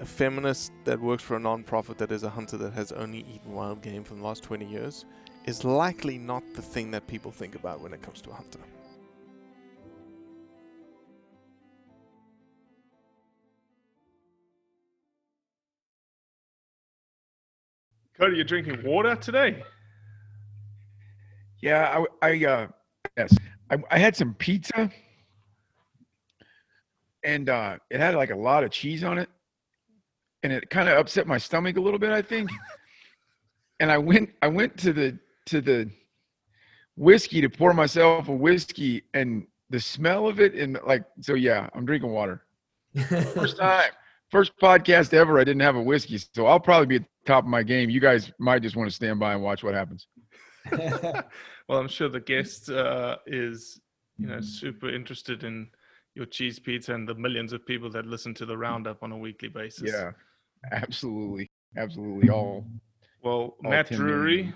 a feminist that works for a non-profit that is a hunter that has only eaten wild game for the last 20 years is likely not the thing that people think about when it comes to a hunter. Cody, you're drinking water today? Yeah, I, I uh, yes, I, I had some pizza, and uh, it had like a lot of cheese on it, and it kind of upset my stomach a little bit, I think. and I went, I went to the to the whiskey to pour myself a whiskey, and the smell of it, and like, so yeah, I'm drinking water. First time, first podcast ever. I didn't have a whiskey, so I'll probably be at the top of my game. You guys might just want to stand by and watch what happens. well, I'm sure the guest uh, is, you know, super interested in your cheese pizza and the millions of people that listen to the roundup on a weekly basis. Yeah, absolutely, absolutely. All Well, all Matt Drury, million.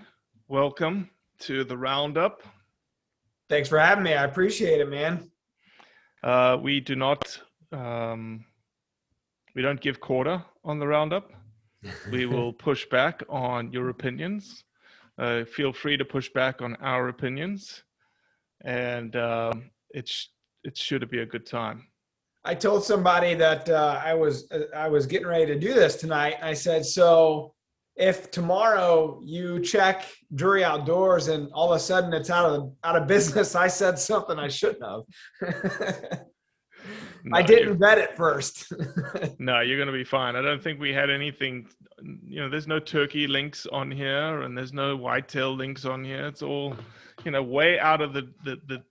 welcome to the roundup. Thanks for having me. I appreciate it, man. Uh, we do not, um, we don't give quarter on the roundup. We will push back on your opinions. Uh, feel free to push back on our opinions, and um, it's it should be a good time. I told somebody that uh, I was uh, I was getting ready to do this tonight. I said, so if tomorrow you check Drury Outdoors and all of a sudden it's out of out of business, I said something I shouldn't have. No, I didn't vet it first. No, you're going to be fine. I don't think we had anything. You know, there's no turkey links on here, and there's no whitetail links on here. It's all, you know, way out of the the the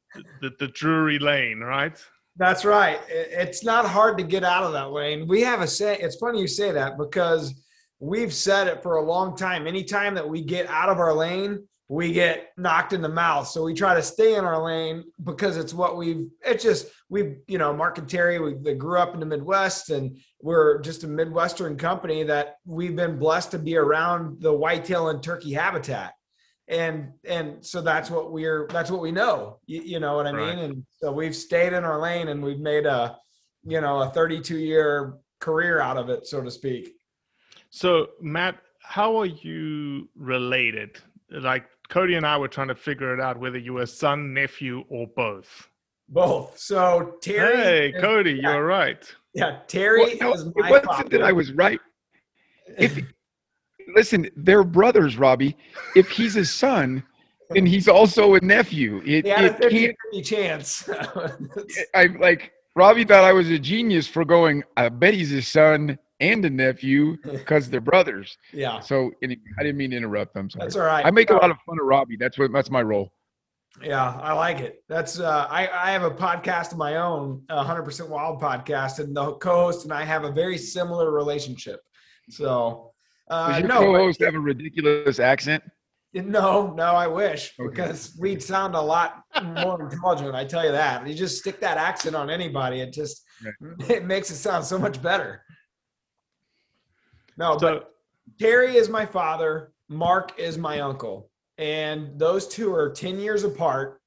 the, the Drury lane, right? That's right. It's not hard to get out of that lane. We have a say. It's funny you say that because we've said it for a long time. Anytime that we get out of our lane, we get knocked in the mouth. So we try to stay in our lane because it's what we've. It's just we, you know, Mark and Terry. We grew up in the Midwest, and we're just a Midwestern company that we've been blessed to be around the whitetail and turkey habitat and and so that's what we're that's what we know you, you know what i Right. mean and so we've stayed in our lane and we've made a you know a 32 year career out of it so to speak So, Matt, how are you related? Like Cody and I were trying to figure it out whether you were son, nephew, or both. Both. So Terry. Hey, is- Cody, yeah, you're right. Yeah, Terry Well, no, is it wasn't that I was right. If listen, they're brothers, Robbie. If he's his son, then he's also a nephew. It, He had a it can't 50 50 chance. I like Robbie thought I was a genius for going. I bet he's a son and a nephew because they're brothers. yeah, So anyway, I didn't mean to interrupt. I'm sorry. that's all right. I make a lot of fun of Robbie. That's what that's my role. Yeah, I like it. That's uh, I I have a podcast of my own, a hundred percent wild podcast, and the co-host and I have a very similar relationship. So uh, Does your no, co-host have a ridiculous accent? no, no, I wish Okay. because we'd sound a lot more intelligent. I tell you that. You just stick that accent on anybody, it just it makes it sound so much better. No, but Terry is my father. Mark is my uncle. And those two are 10 years apart.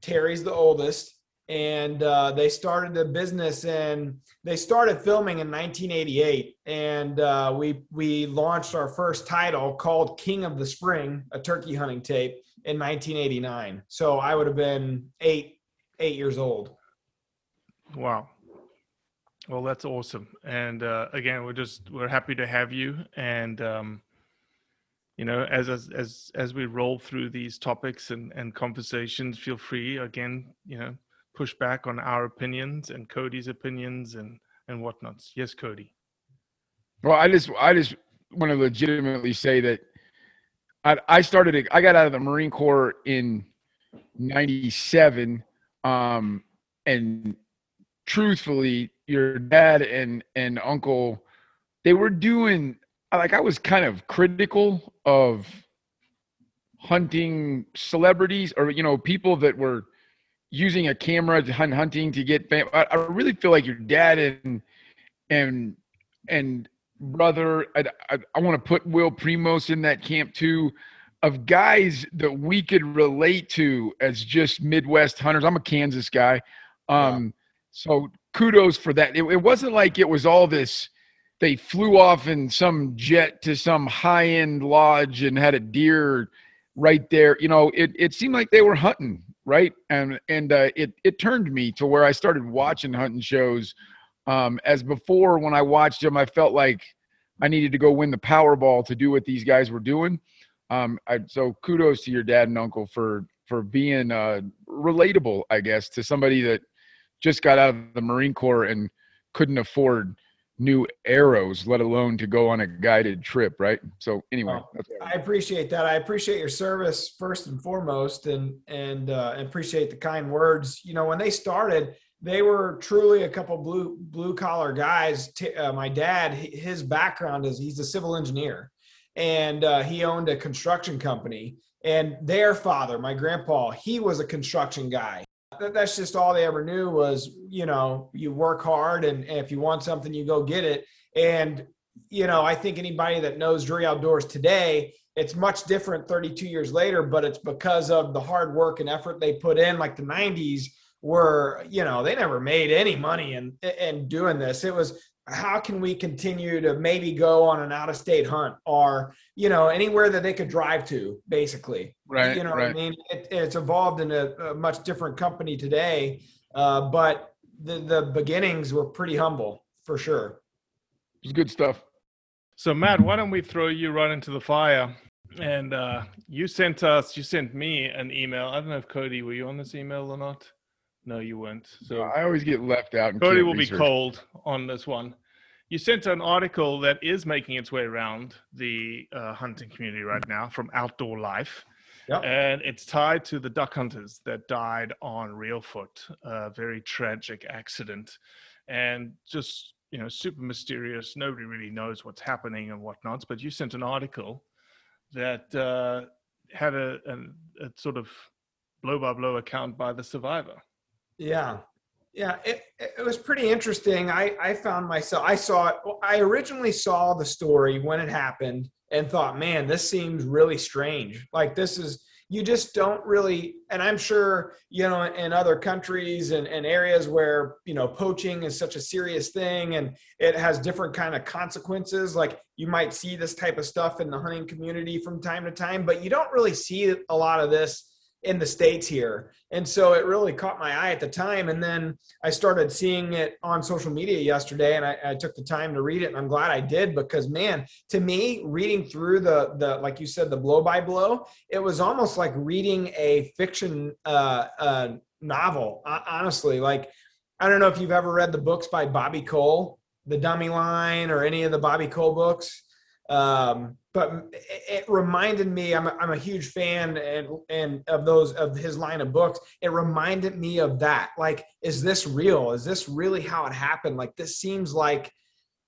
Terry's the oldest. And uh, they started the business and they started filming in 1988. And uh, we, we launched our first title called King of the Spring, a turkey hunting tape in 1989. So I would have been eight, eight years old. wow. Well, that's awesome. And uh, again, we're just we're happy to have you. And um, you know, as as as as we roll through these topics and and conversations, feel free again, you know, push back on our opinions and Cody's opinions and and whatnots. Yes, Cody. Well, I just I just want to legitimately say that I I started I got out of the Marine Corps in '97, um, and truthfully, your dad and and uncle they were doing like I was kind of critical of hunting celebrities or you know people that were using a camera to hunt hunting to get fam- I, I really feel like your dad and and and brother i, I, I want to put will primos in that camp too of guys that we could relate to as just midwest hunters. I'm a kansas guy. Um so kudos for that. It, it wasn't like it was all this they flew off in some jet to some high-end lodge and had a deer right there. You know it, it seemed like they were hunting right? And and uh, it it turned me to where i started watching hunting shows um, as before when i watched them i felt like i needed to go win the powerball to do what these guys were doing. Um, I, so kudos to your dad and uncle for for being uh, relatable i guess to somebody that just got out of the marine corps and couldn't afford new arrows let alone to go on a guided trip right so anyway that's I appreciate that. I appreciate your service first and foremost, and and uh, appreciate the kind words. You know, when they started, they were truly a couple blue blue collar guys. Uh, my dad, his background is he's a civil engineer, and uh, he owned a construction company. And their father, my grandpa, he was a construction guy. That- That's just all they ever knew was, you know, you work hard, and, and if you want something, you go get it. And you know, I think anybody that knows Drury Outdoors today, it's much different 32 years later, but it's because of the hard work and effort they put in. Like the 90s were, you know, they never made any money in in doing this. It was how can we continue to maybe go on an out of state hunt or you know anywhere that they could drive to basically Right, you know what i mean it, it's evolved in a, a much different company today uh, but the, the beginnings were pretty humble for sure it's good stuff So Matt, why don't we throw you right into the fire? And uh, you sent us, you sent me an email. I don't know if Cody, were you on this email or not? No, you weren't. So i always get left out and Cody will research. be cold on this one. You sent an article that is making its way around the uh, hunting community right now from Outdoor Life. Yep. And it's tied to the duck hunters that died on Reelfoot, a very tragic accident. And just, you know, super mysterious. Nobody really knows what's happening and whatnot. But you sent an article that uh, had a, a, a sort of blow by blow account by the survivor. Yeah. Yeah, it, it was pretty interesting. I, I found myself, I saw it, I originally saw the story when it happened and thought, man, this seems really strange. Like, this is, you just don't really and i'm sure you know in other countries and, and areas where you know poaching is such a serious thing and it has different kind of consequences like you might see this type of stuff in the hunting community from time to time but you don't really see a lot of this in the states here. And so it really caught my eye at the time. And then i started seeing it on social media yesterday and I, I, took the time to read it and i'm glad i did because man to me reading through the the like you said the blow by blow it was almost like reading a fiction uh, uh, novel honestly. Like i don't know if you've ever read the books by bobby cole the dummy line or any of the bobby cole books. Um, but it reminded me I'm a, I'm a huge fan and and of those of his line of books. It reminded me of that. Like is this real? Is this really how it happened? Like this seems like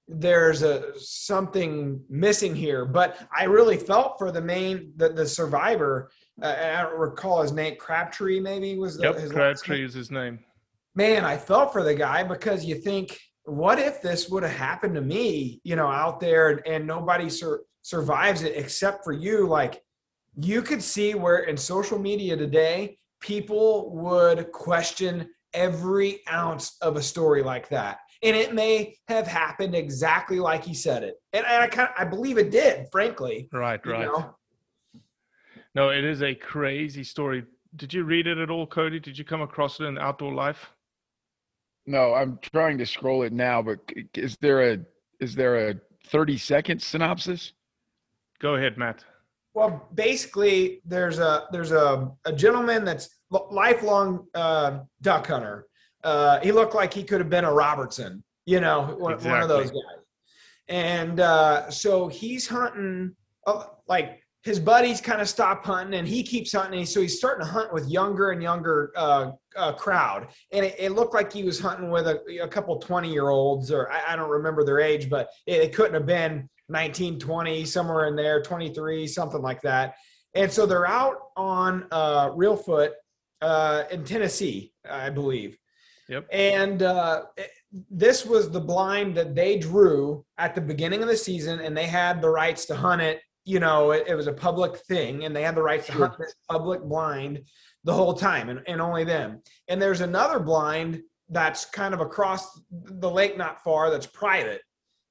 there's a something missing here. But i really felt for the main the, the survivor. Uh, i don't recall his name. Crabtree maybe was the, yep his crabtree is his name. Man i felt for the guy because you think what if this would have happened to me you know out there and, and nobody sur- survives it except for you like you could see where in social media today people would question every ounce of a story like that. And it may have happened exactly like he said it. And, and i kind of i believe it did frankly. Right right. know? no it is a crazy story. Did you read it at all cody? Did you come across it in outdoor life? No i'm trying to scroll it now but is there a is there a 30 second synopsis Go ahead, Matt. Well, basically, there's a there's a, a gentleman that's lifelong uh, duck hunter. Uh, he looked like he could have been a Robertson, you know, one, exactly. one of those guys. And uh, so he's hunting, uh, like his buddies kind of stop hunting, and he keeps hunting. so he's starting to hunt with younger and younger uh, uh, crowd. And it, it, looked like he was hunting with a, a couple twenty year olds, or I, I, don't remember their age, but it, it couldn't have been 19, 20, somewhere in there, 23, something like that. And so they're out on uh, Reelfoot uh, in Tennessee, I believe. Yep. And uh, this was the blind that they drew at the beginning of the season, and they had the rights to hunt it. You know, it, it was a public thing, and they had the rights to hunt this public blind the whole time, and, and only them. And there's another blind that's kind of across the lake, not far, that's private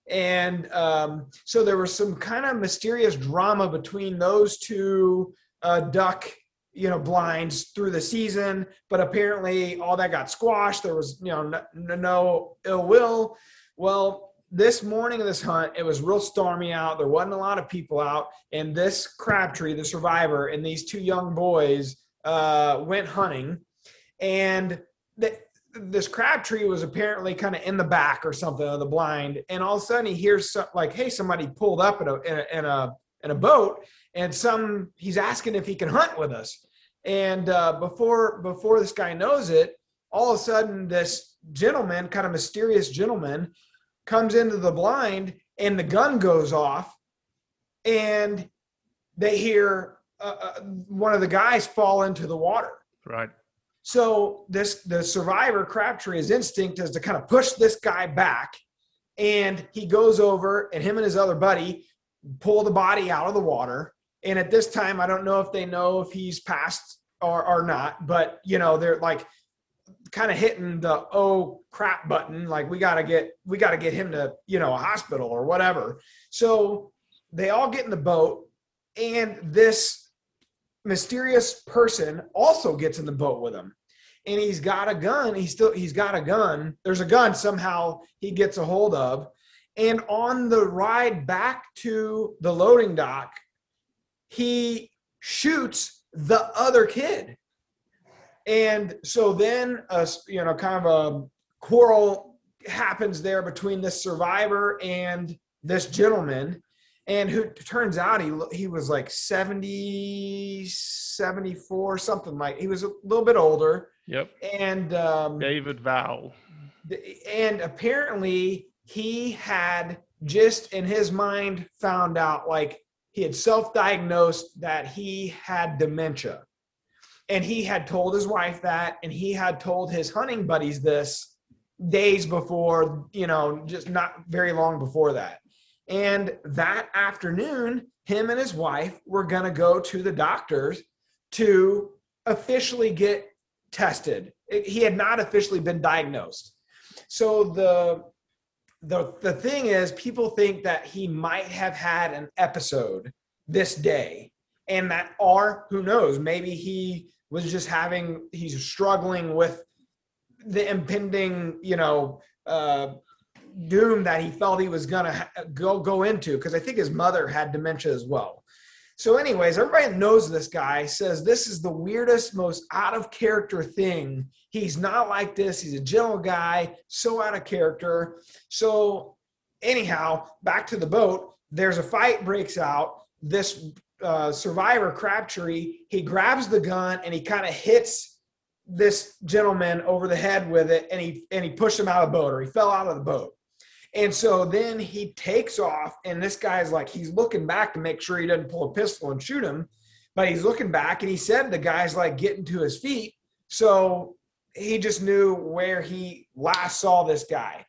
and um, so there was some kind of mysterious drama between those two uh, duck you know blinds through the season but apparently all that got squashed. There was you know no, no ill will. Well this morning of this hunt it was real stormy out. There wasn't a lot of people out. And this crabtree the survivor and these two young boys uh, went hunting. And the, this Crabtree was apparently kind of in the back or something of the blind, and all of a sudden he hears some, like, "Hey, somebody pulled up in a, in a in a in a boat, and some he's asking if he can hunt with us." And uh, before before this guy knows it, all of a sudden this gentleman, kind of mysterious gentleman, comes into the blind, and the gun goes off, and they hear uh, uh, one of the guys fall into the water. Right. So this the survivor Crabtree, his instinct is to kind of push this guy back, and he goes over, and him and his other buddy pull the body out of the water. And at this time, I don't know if they know if he's passed or, or not, but you know they're like kind of hitting the oh crap button, like we gotta get we gotta get him to you know a hospital or whatever. So they all get in the boat, and this mysterious person also gets in the boat with him and he's got a gun. He's still he's got a gun. There's a gun somehow he gets a hold of. And on the ride back to the loading dock, he shoots the other kid. And so then a you know kind of a quarrel happens there between this survivor and this gentleman and who turns out he he was like 70 74 something like he was a little bit older Yep. And um, David Val. And apparently he had just in his mind found out like he had self-diagnosed that he had dementia. And he had told his wife that, and he had told his hunting buddies this days before, you know, just not very long before that. And that afternoon, him and his wife were going to go to the doctors to officially get tested. He had not officially been diagnosed. So the the the thing is people think that he might have had an episode this day and that or who knows maybe he was just having he's struggling with the impending you know uh, doom that he felt he was gonna go go into because I think his mother had dementia as well. So, anyways, everybody that knows this guy says this is the weirdest, most out of character thing. He's not like this. He's a gentle guy, so out of character. So, anyhow, back to the boat. There's a fight breaks out. This uh, survivor Crabtree he grabs the gun and he kind of hits this gentleman over the head with it, and he and he pushed him out of the boat, or he fell out of the boat. And so then he takes off, and this guy's like, he's looking back to make sure he doesn't pull a pistol and shoot him. But he's looking back, and he said the guy's like getting to his feet. So he just knew where he last saw this guy.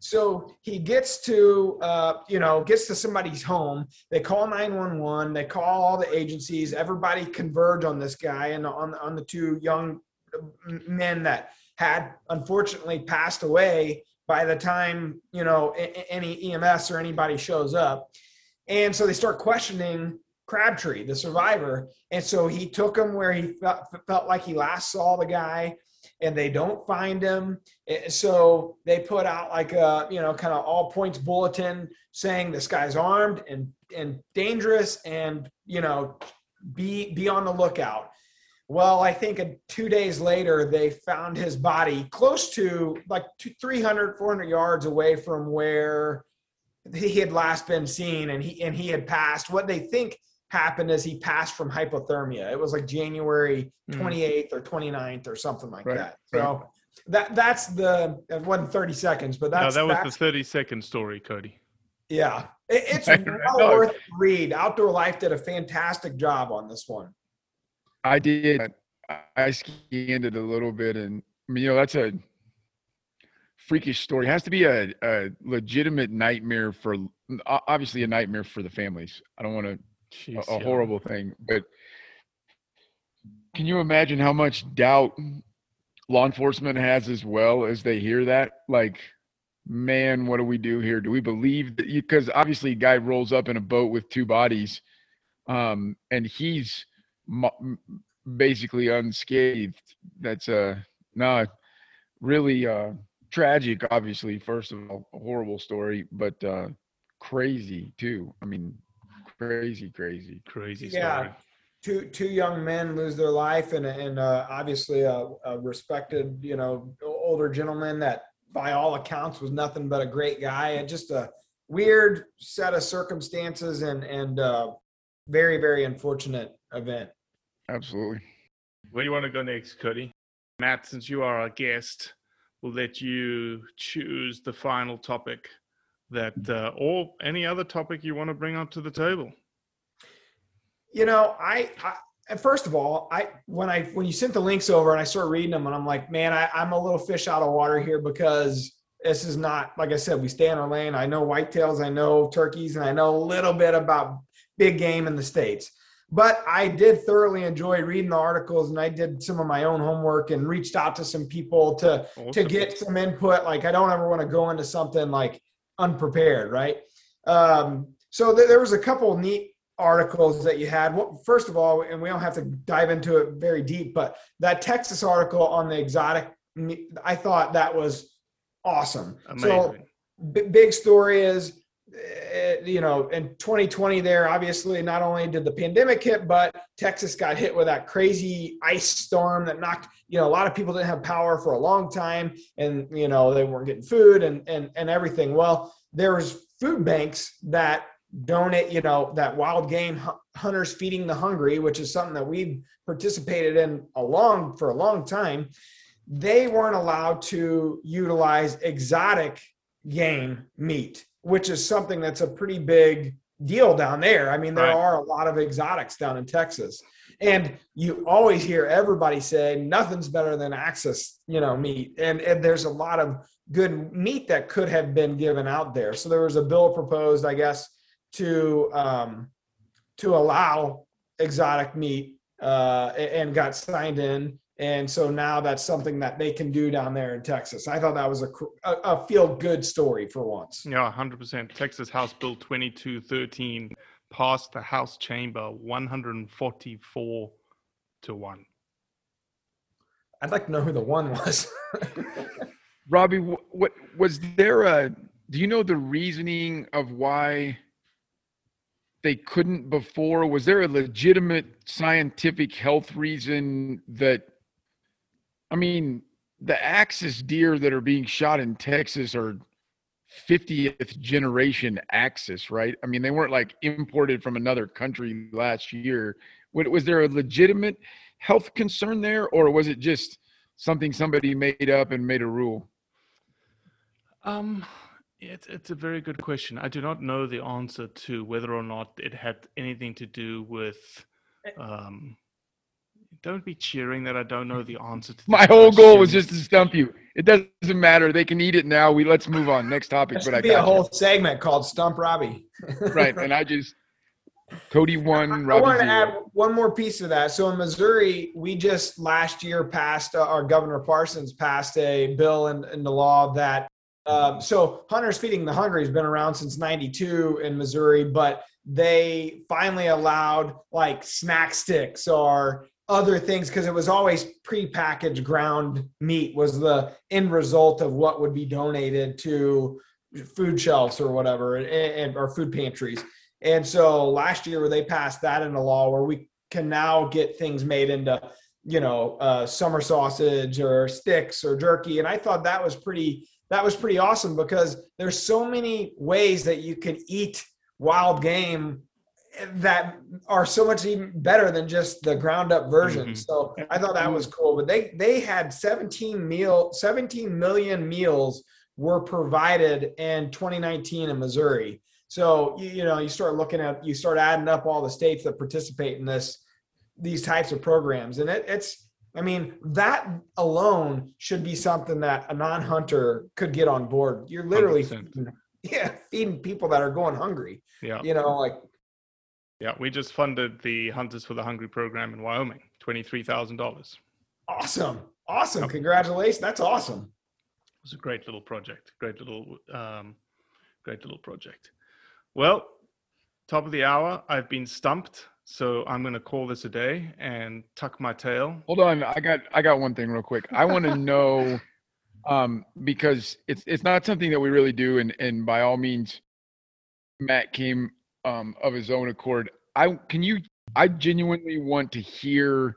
So he gets to, uh, you know, gets to somebody's home. They call 911. They call all the agencies. Everybody converge on this guy and on, on the two young men that had unfortunately passed away by the time you know any EMS or anybody shows up. And so they start questioning Crabtree, the survivor. And so he took him where he felt, felt like he last saw the guy and they don't find him. So they put out like a, you know, kind of all points bulletin saying this guy's armed and, and dangerous and, you know, be, be on the lookout. Well, I think two days later, they found his body close to like 300, 400 yards away from where he had last been seen and he, and he had passed. What they think happened is he passed from hypothermia. It was like January 28th mm. or 29th or something like right, that. So right. that that's the it wasn't 30 seconds, but that's no, that was that's, the 30 second story, Cody. Yeah, it, it's well worth read. Outdoor Life did a fantastic job on this one. I did. I scanned it a little bit, and I mean, you know, that's a freakish story. It has to be a, a legitimate nightmare for, obviously, a nightmare for the families. I don't want to Jeez, a, a horrible thing. But can you imagine how much doubt law enforcement has as well as they hear that? Like, man, what do we do here? Do we believe that? Because obviously, a guy rolls up in a boat with two bodies, um, and he's basically unscathed. That's uh, no, really uh, tragic. Obviously, first of all, a horrible story, but uh, crazy too. I mean, crazy, crazy, crazy. Yeah, two two young men lose their life, and and uh, obviously a, a, respected, you know, older gentleman that, by all accounts, was nothing but a great guy, and just a weird set of circumstances, and and uh, very very unfortunate event. Absolutely. Where do you want to go next, Cody? Matt, since you are our guest, we'll let you choose the final topic that uh, or any other topic you want to bring onto the table you know I, I first of all i when i when you sent the links over and i started reading them and i'm like man I, i'm a little fish out of water here because this is not like i said we stay in our lane i know whitetails i know turkeys and i know a little bit about big game in the states but i did thoroughly enjoy reading the articles and i did some of my own homework and reached out to some people to awesome. to get some input like i don't ever want to go into something like unprepared, right? Um, so th- there was a couple neat articles that you had. Well, first of all, and we don't have to dive into it very deep, but that Texas article on the exotic, I thought that was awesome. Amazing. So b- big story is, Eh, you know, in 2020 there, obviously not only did the pandemic hit, but Texas got hit with that crazy ice storm that knocked, you know, a lot of people didn't have power for a long time and, you know, they weren't getting food and, and, and everything. Well, there was food banks that donate, you know, that wild game hunters feeding the hungry, which is something that we've participated in a long, for a long time. They weren't allowed to utilize exotic game meat, which is something that's a pretty big deal down there. I mean, there right. are a lot of exotics down in Texas. And you always hear everybody say nothing's better than Axis, you know, meat. And, and there's a lot of good meat that could have been given out there. So there was a bill proposed, I guess, to um, to allow exotic meat uh, and got signed in. And so now that's something that they can do down there in Texas. I thought that was a, a, a feel good story for once. Yeah, 100%. Texas House Bill 2213 passed the House chamber 144 to 1. I'd like to know who the one was. Robbie, what was there a? Do you know the reasoning of why they couldn't before? Was there a legitimate scientific health reason that? I mean, the axis deer that are being shot in Texas are 50th generation axis, right? I mean, they weren't like imported from another country last year. Was there a legitimate health concern there, or was it just something somebody made up and made a rule? Um, it's it's a very good question. I do not know the answer to whether or not it had anything to do with. Um, don't be cheering that I don't know the answer to. My whole goal was just to stump you. It doesn't matter. They can eat it now. We let's move on. Next topic. There But I should be a got whole segment called Stump Robbie. right, and I just Cody one, I Robbie wanted to add one more piece to that. So in Missouri, we just last year passed, uh, our Governor Parsons passed a bill in, in the law that, um, so Hunters Feeding the Hungry has been around since 92 in Missouri, but they finally allowed like snack sticks or other things because it was always pre-packaged ground meat was the end result of what would be donated to food shelves or whatever and, and or food pantries. And so last year, they passed that into law, where we can now get things made into, you know, uh, summer sausage or sticks or jerky, and I thought that was pretty that was pretty awesome because there's so many ways that you can eat wild game that are so much even better than just the ground up version. Mhm. So I thought that was cool. But they they had 17 meal 17 million meals were provided in 2019 in Missouri. So you, you know you start looking at you start adding up all the states that participate in this these types of programs, and it, it's I mean that alone should be something that a non-hunter could get on board. You're literally 100%. feeding, yeah feeding people that are going hungry. Yeah. You know like Yeah, we just funded the Hunters for the Hungry program in Wyoming, twenty-three thousand dollars. awesome, awesome, Yep. congratulations, that's awesome. It was a great little project. Great little, um, great little project. Well, top of the hour. I've been stumped, so I'm going to call this a day and tuck my tail. Hold on, I got I got one thing real quick. I want to know um because it's it's not something that we really do and and by all means Matt came um of his own accord. I can you I genuinely want to hear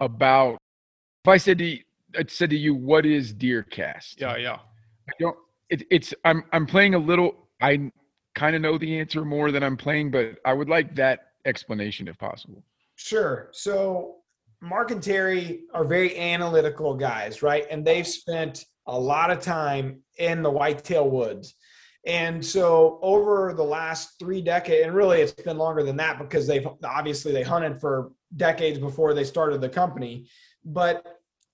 about if I said to you, I said to you what is Deercast? Yeah, yeah. I don't it, it's I'm I'm playing a little I kind of know the answer more than I'm playing but I would like that explanation if possible. Sure. So Mark and Terry are very analytical guys, right? And they've spent a lot of time in the whitetail woods. And so over the last three decades, and really it's been longer than that because they've obviously they hunted for decades before they started the company. But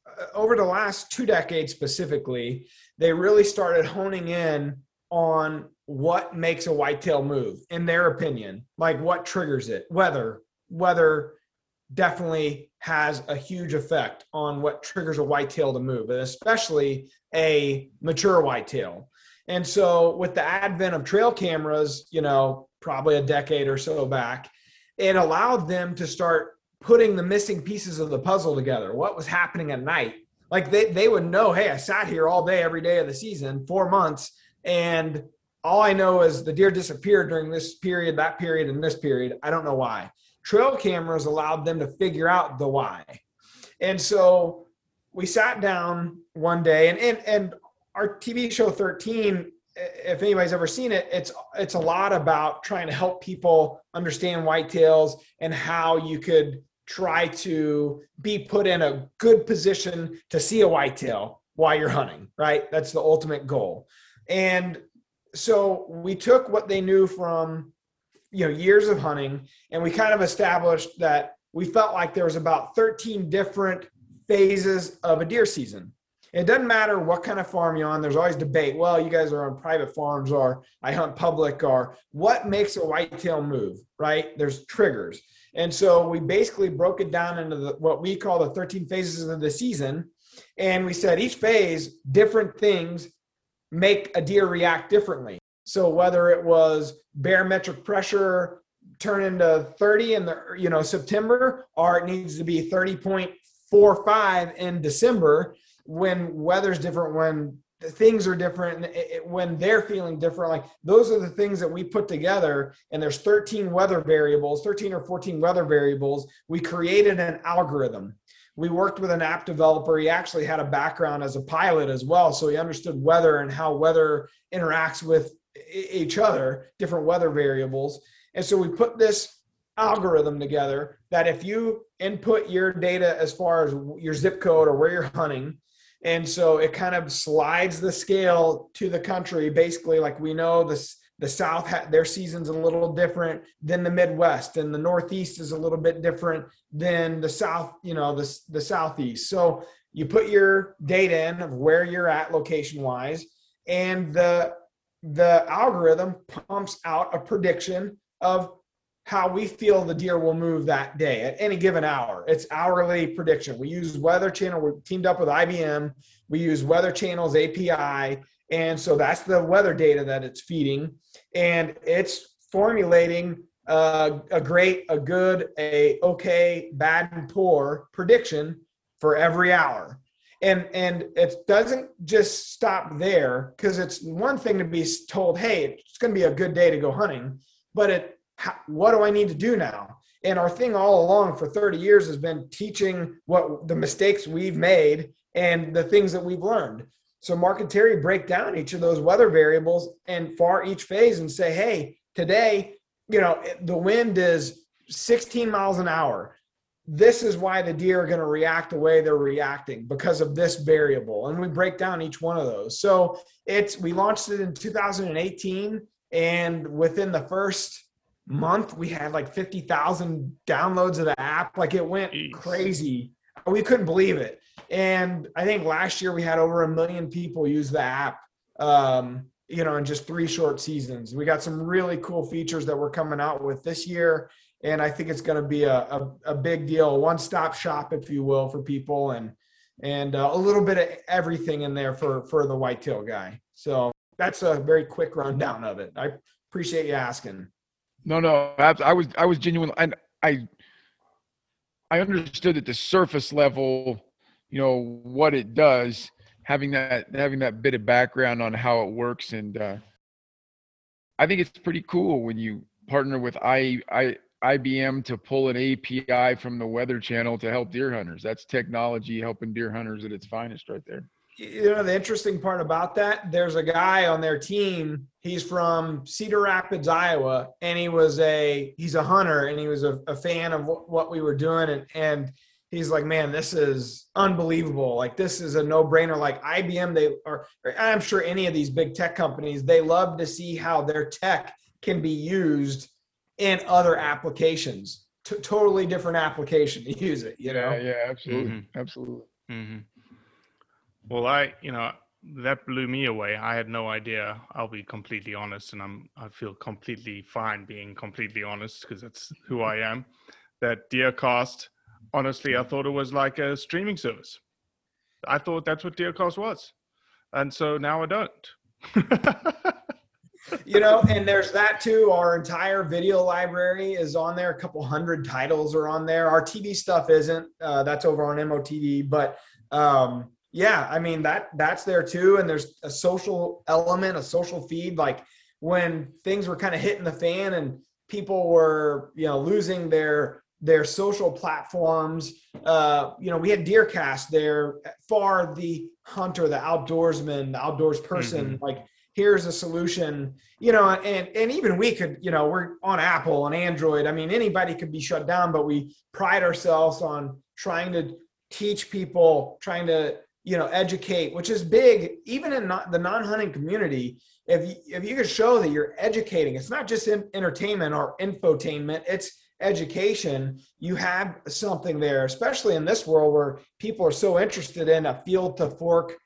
uh, over the last two decades specifically, they really started honing in on what makes a whitetail move in their opinion, like what triggers it, weather, weather definitely has a huge effect on what triggers a whitetail to move, and especially a mature whitetail. And so, with the advent of trail cameras, you know, probably a decade or so back, it allowed them to start putting the missing pieces of the puzzle together. What was happening at night? Like they, they would know, hey, I sat here all day, every day of the season, four months, and all I know is the deer disappeared during this period, that period, and this period. I don't know why. Trail cameras allowed them to figure out the why. And so we sat down one day and and, and our TV show 13, if anybody's ever seen it, it's it's a lot about trying to help people understand whitetails and how you could try to be put in a good position to see a whitetail while you're hunting, right? That's the ultimate goal. And so we took what they knew from you know years of hunting and we kind of established that we felt like there was about 13 different phases of a deer season it doesn't matter what kind of farm you're on there's always debate well you guys are on private farms or i hunt public or what makes a whitetail move right there's triggers And so we basically broke it down into the, what we call the 13 phases of the season. And we said each phase, different things make a deer react differently. So whether it was barometric pressure turn into 30 in the you know September, or it needs to be 30.45 in December when weather's different, when things are different, when they're feeling different. Like those are the things that we put together. And there's 13 weather variables, 13 or 14 weather variables. We created an algorithm we worked with an app developer. He actually had a background as a pilot as well. So he understood weather and how weather interacts with each other, different weather variables. And so we put this algorithm together that if you input your data as far as your zip code or where you're hunting, and so it kind of slides the scale to the country, basically, like we know this the south ha- their season's a little different than the midwest and the northeast is a little bit different than the south you know the, the southeast. So you put your data in of where you're at location wise and the the algorithm pumps out a prediction of how we feel the deer will move that day at any given hour. It's hourly prediction. We use Weather Channel. We're teamed up with IBM. We use Weather Channel's API. And so that's the weather data that it's feeding and it's formulating uh, a great, a good, a okay, bad, and poor prediction for every hour. And and it doesn't just stop there because it's one thing to be told, hey, it's going to be a good day to go hunting, but it, what do I need to do now? And our thing all along for 30 years has been teaching what the mistakes we've made and the things that we've learned. So Mark and Terry break down each of those weather variables and for each phase and say, hey, today, you know, the wind is 16 miles an hour. This is why the deer are going to react the way they're reacting because of this variable. And we break down each one of those. So it's we launched it in 2018 and within the first month we had like 50,000 downloads of the app. Like it went Jeez. crazy. We couldn't believe it. And I think last year we had over a million people use the app, um, you know, in just three short seasons. We got some really cool features that we're coming out with this year. And I think it's going to be a, a, a big deal, a one stop shop, if you will, for people and and uh, a little bit of everything in there for for the whitetail guy. So that's a very quick rundown of it. I appreciate you asking. No, no, I was I was genuine, and I I understood at the surface level you know what it does having that having that bit of background on how it works and uh, i think it's pretty cool when you partner with I, I ibm to pull an api from the weather channel to help deer hunters. That's technology helping deer hunters at its finest right there you know the interesting part about that there's a guy on their team he's from cedar rapids iowa and he was a he's a hunter and he was a, a fan of what, what we were doing and and he's like, man, this is unbelievable. Like this is a no brainer. Like IBM, they are, I'm sure any of these big tech companies, they love to see how their tech can be used in other applications. T- totally different application to use it. You know? Yeah, yeah, absolutely, mm-hmm. absolutely. Mm-hmm. Well, I, you know, that blew me away. I had no idea. I'll be completely honest, and I'm I feel completely fine being completely honest because that's who I am. That DeerCast honestly, I thought it was like a streaming service. I thought that's what DeerCast was. And so now I don't. you know, and there's that too. Our entire video library is on there. A couple hundred titles are on there. Our TV stuff isn't. Uh, that's over on MOTV. But um, yeah, I mean that that's there too. And there's a social element, a social feed. Like when things were kind of hitting the fan and people were, you know, losing their their social platforms. Uh, you know, we had DeerCast there far the hunter, the outdoorsman, the outdoors person. Mm-hmm. Like, here's a solution. You know, and and even we could, you know, we're on Apple and Android. I mean, anybody could be shut down, but we pride ourselves on trying to teach people, trying to you know educate, which is big, even in not, the non-hunting community. If you, if you could show that you're educating, it's not just in entertainment or infotainment. It's education, you have something there, especially in this world where people are so interested in a field to fork,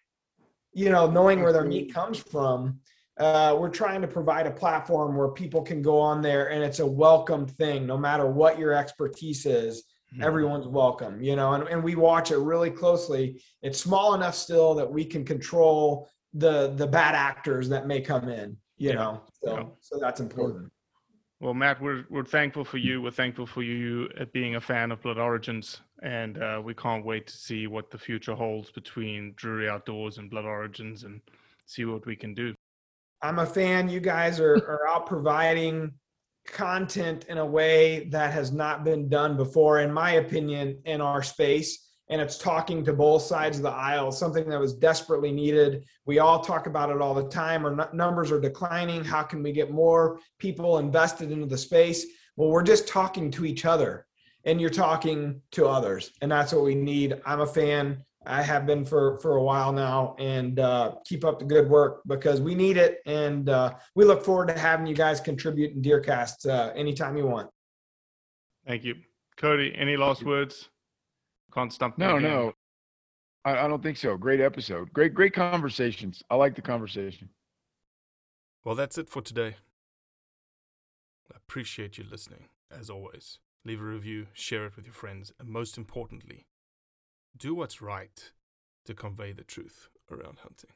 you know, knowing where their meat comes from. uh, we're trying to provide a platform where people can go on there and it's a welcome thing, no matter what your expertise is. Everyone's welcome, you know, and, and we watch it really closely. It's small enough still that we can control the the bad actors that may come in, you Yeah. know. So Yeah. so that's important. Well, Matt, we're we're thankful for you. We're thankful for you uh, being a fan of Blood Origins, and uh, we can't wait to see what the future holds between Drury Outdoors and Blood Origins, and see what we can do. I'm a fan. You guys are, are out providing content in a way that has not been done before, in my opinion, in our space. And it's talking to both sides of the aisle, something that was desperately needed. We all talk about it all the time. Our numbers are declining. How can we get more people invested into the space? Well, we're just talking to each other and you're talking to others. And that's what we need. I'm a fan. I have been for for a while now, and uh, keep up the good work because we need it, and uh, we look forward to having you guys contribute in Deercast uh, anytime you want. Thank you, Cody. Any last words? Can't stump. No, again. no, I, I don't think so. Great episode. Great, great conversations. I like the conversation. Well, that's it for today. I appreciate you listening, as always. Leave a review, share it with your friends, and most importantly, do what's right to convey the truth around hunting.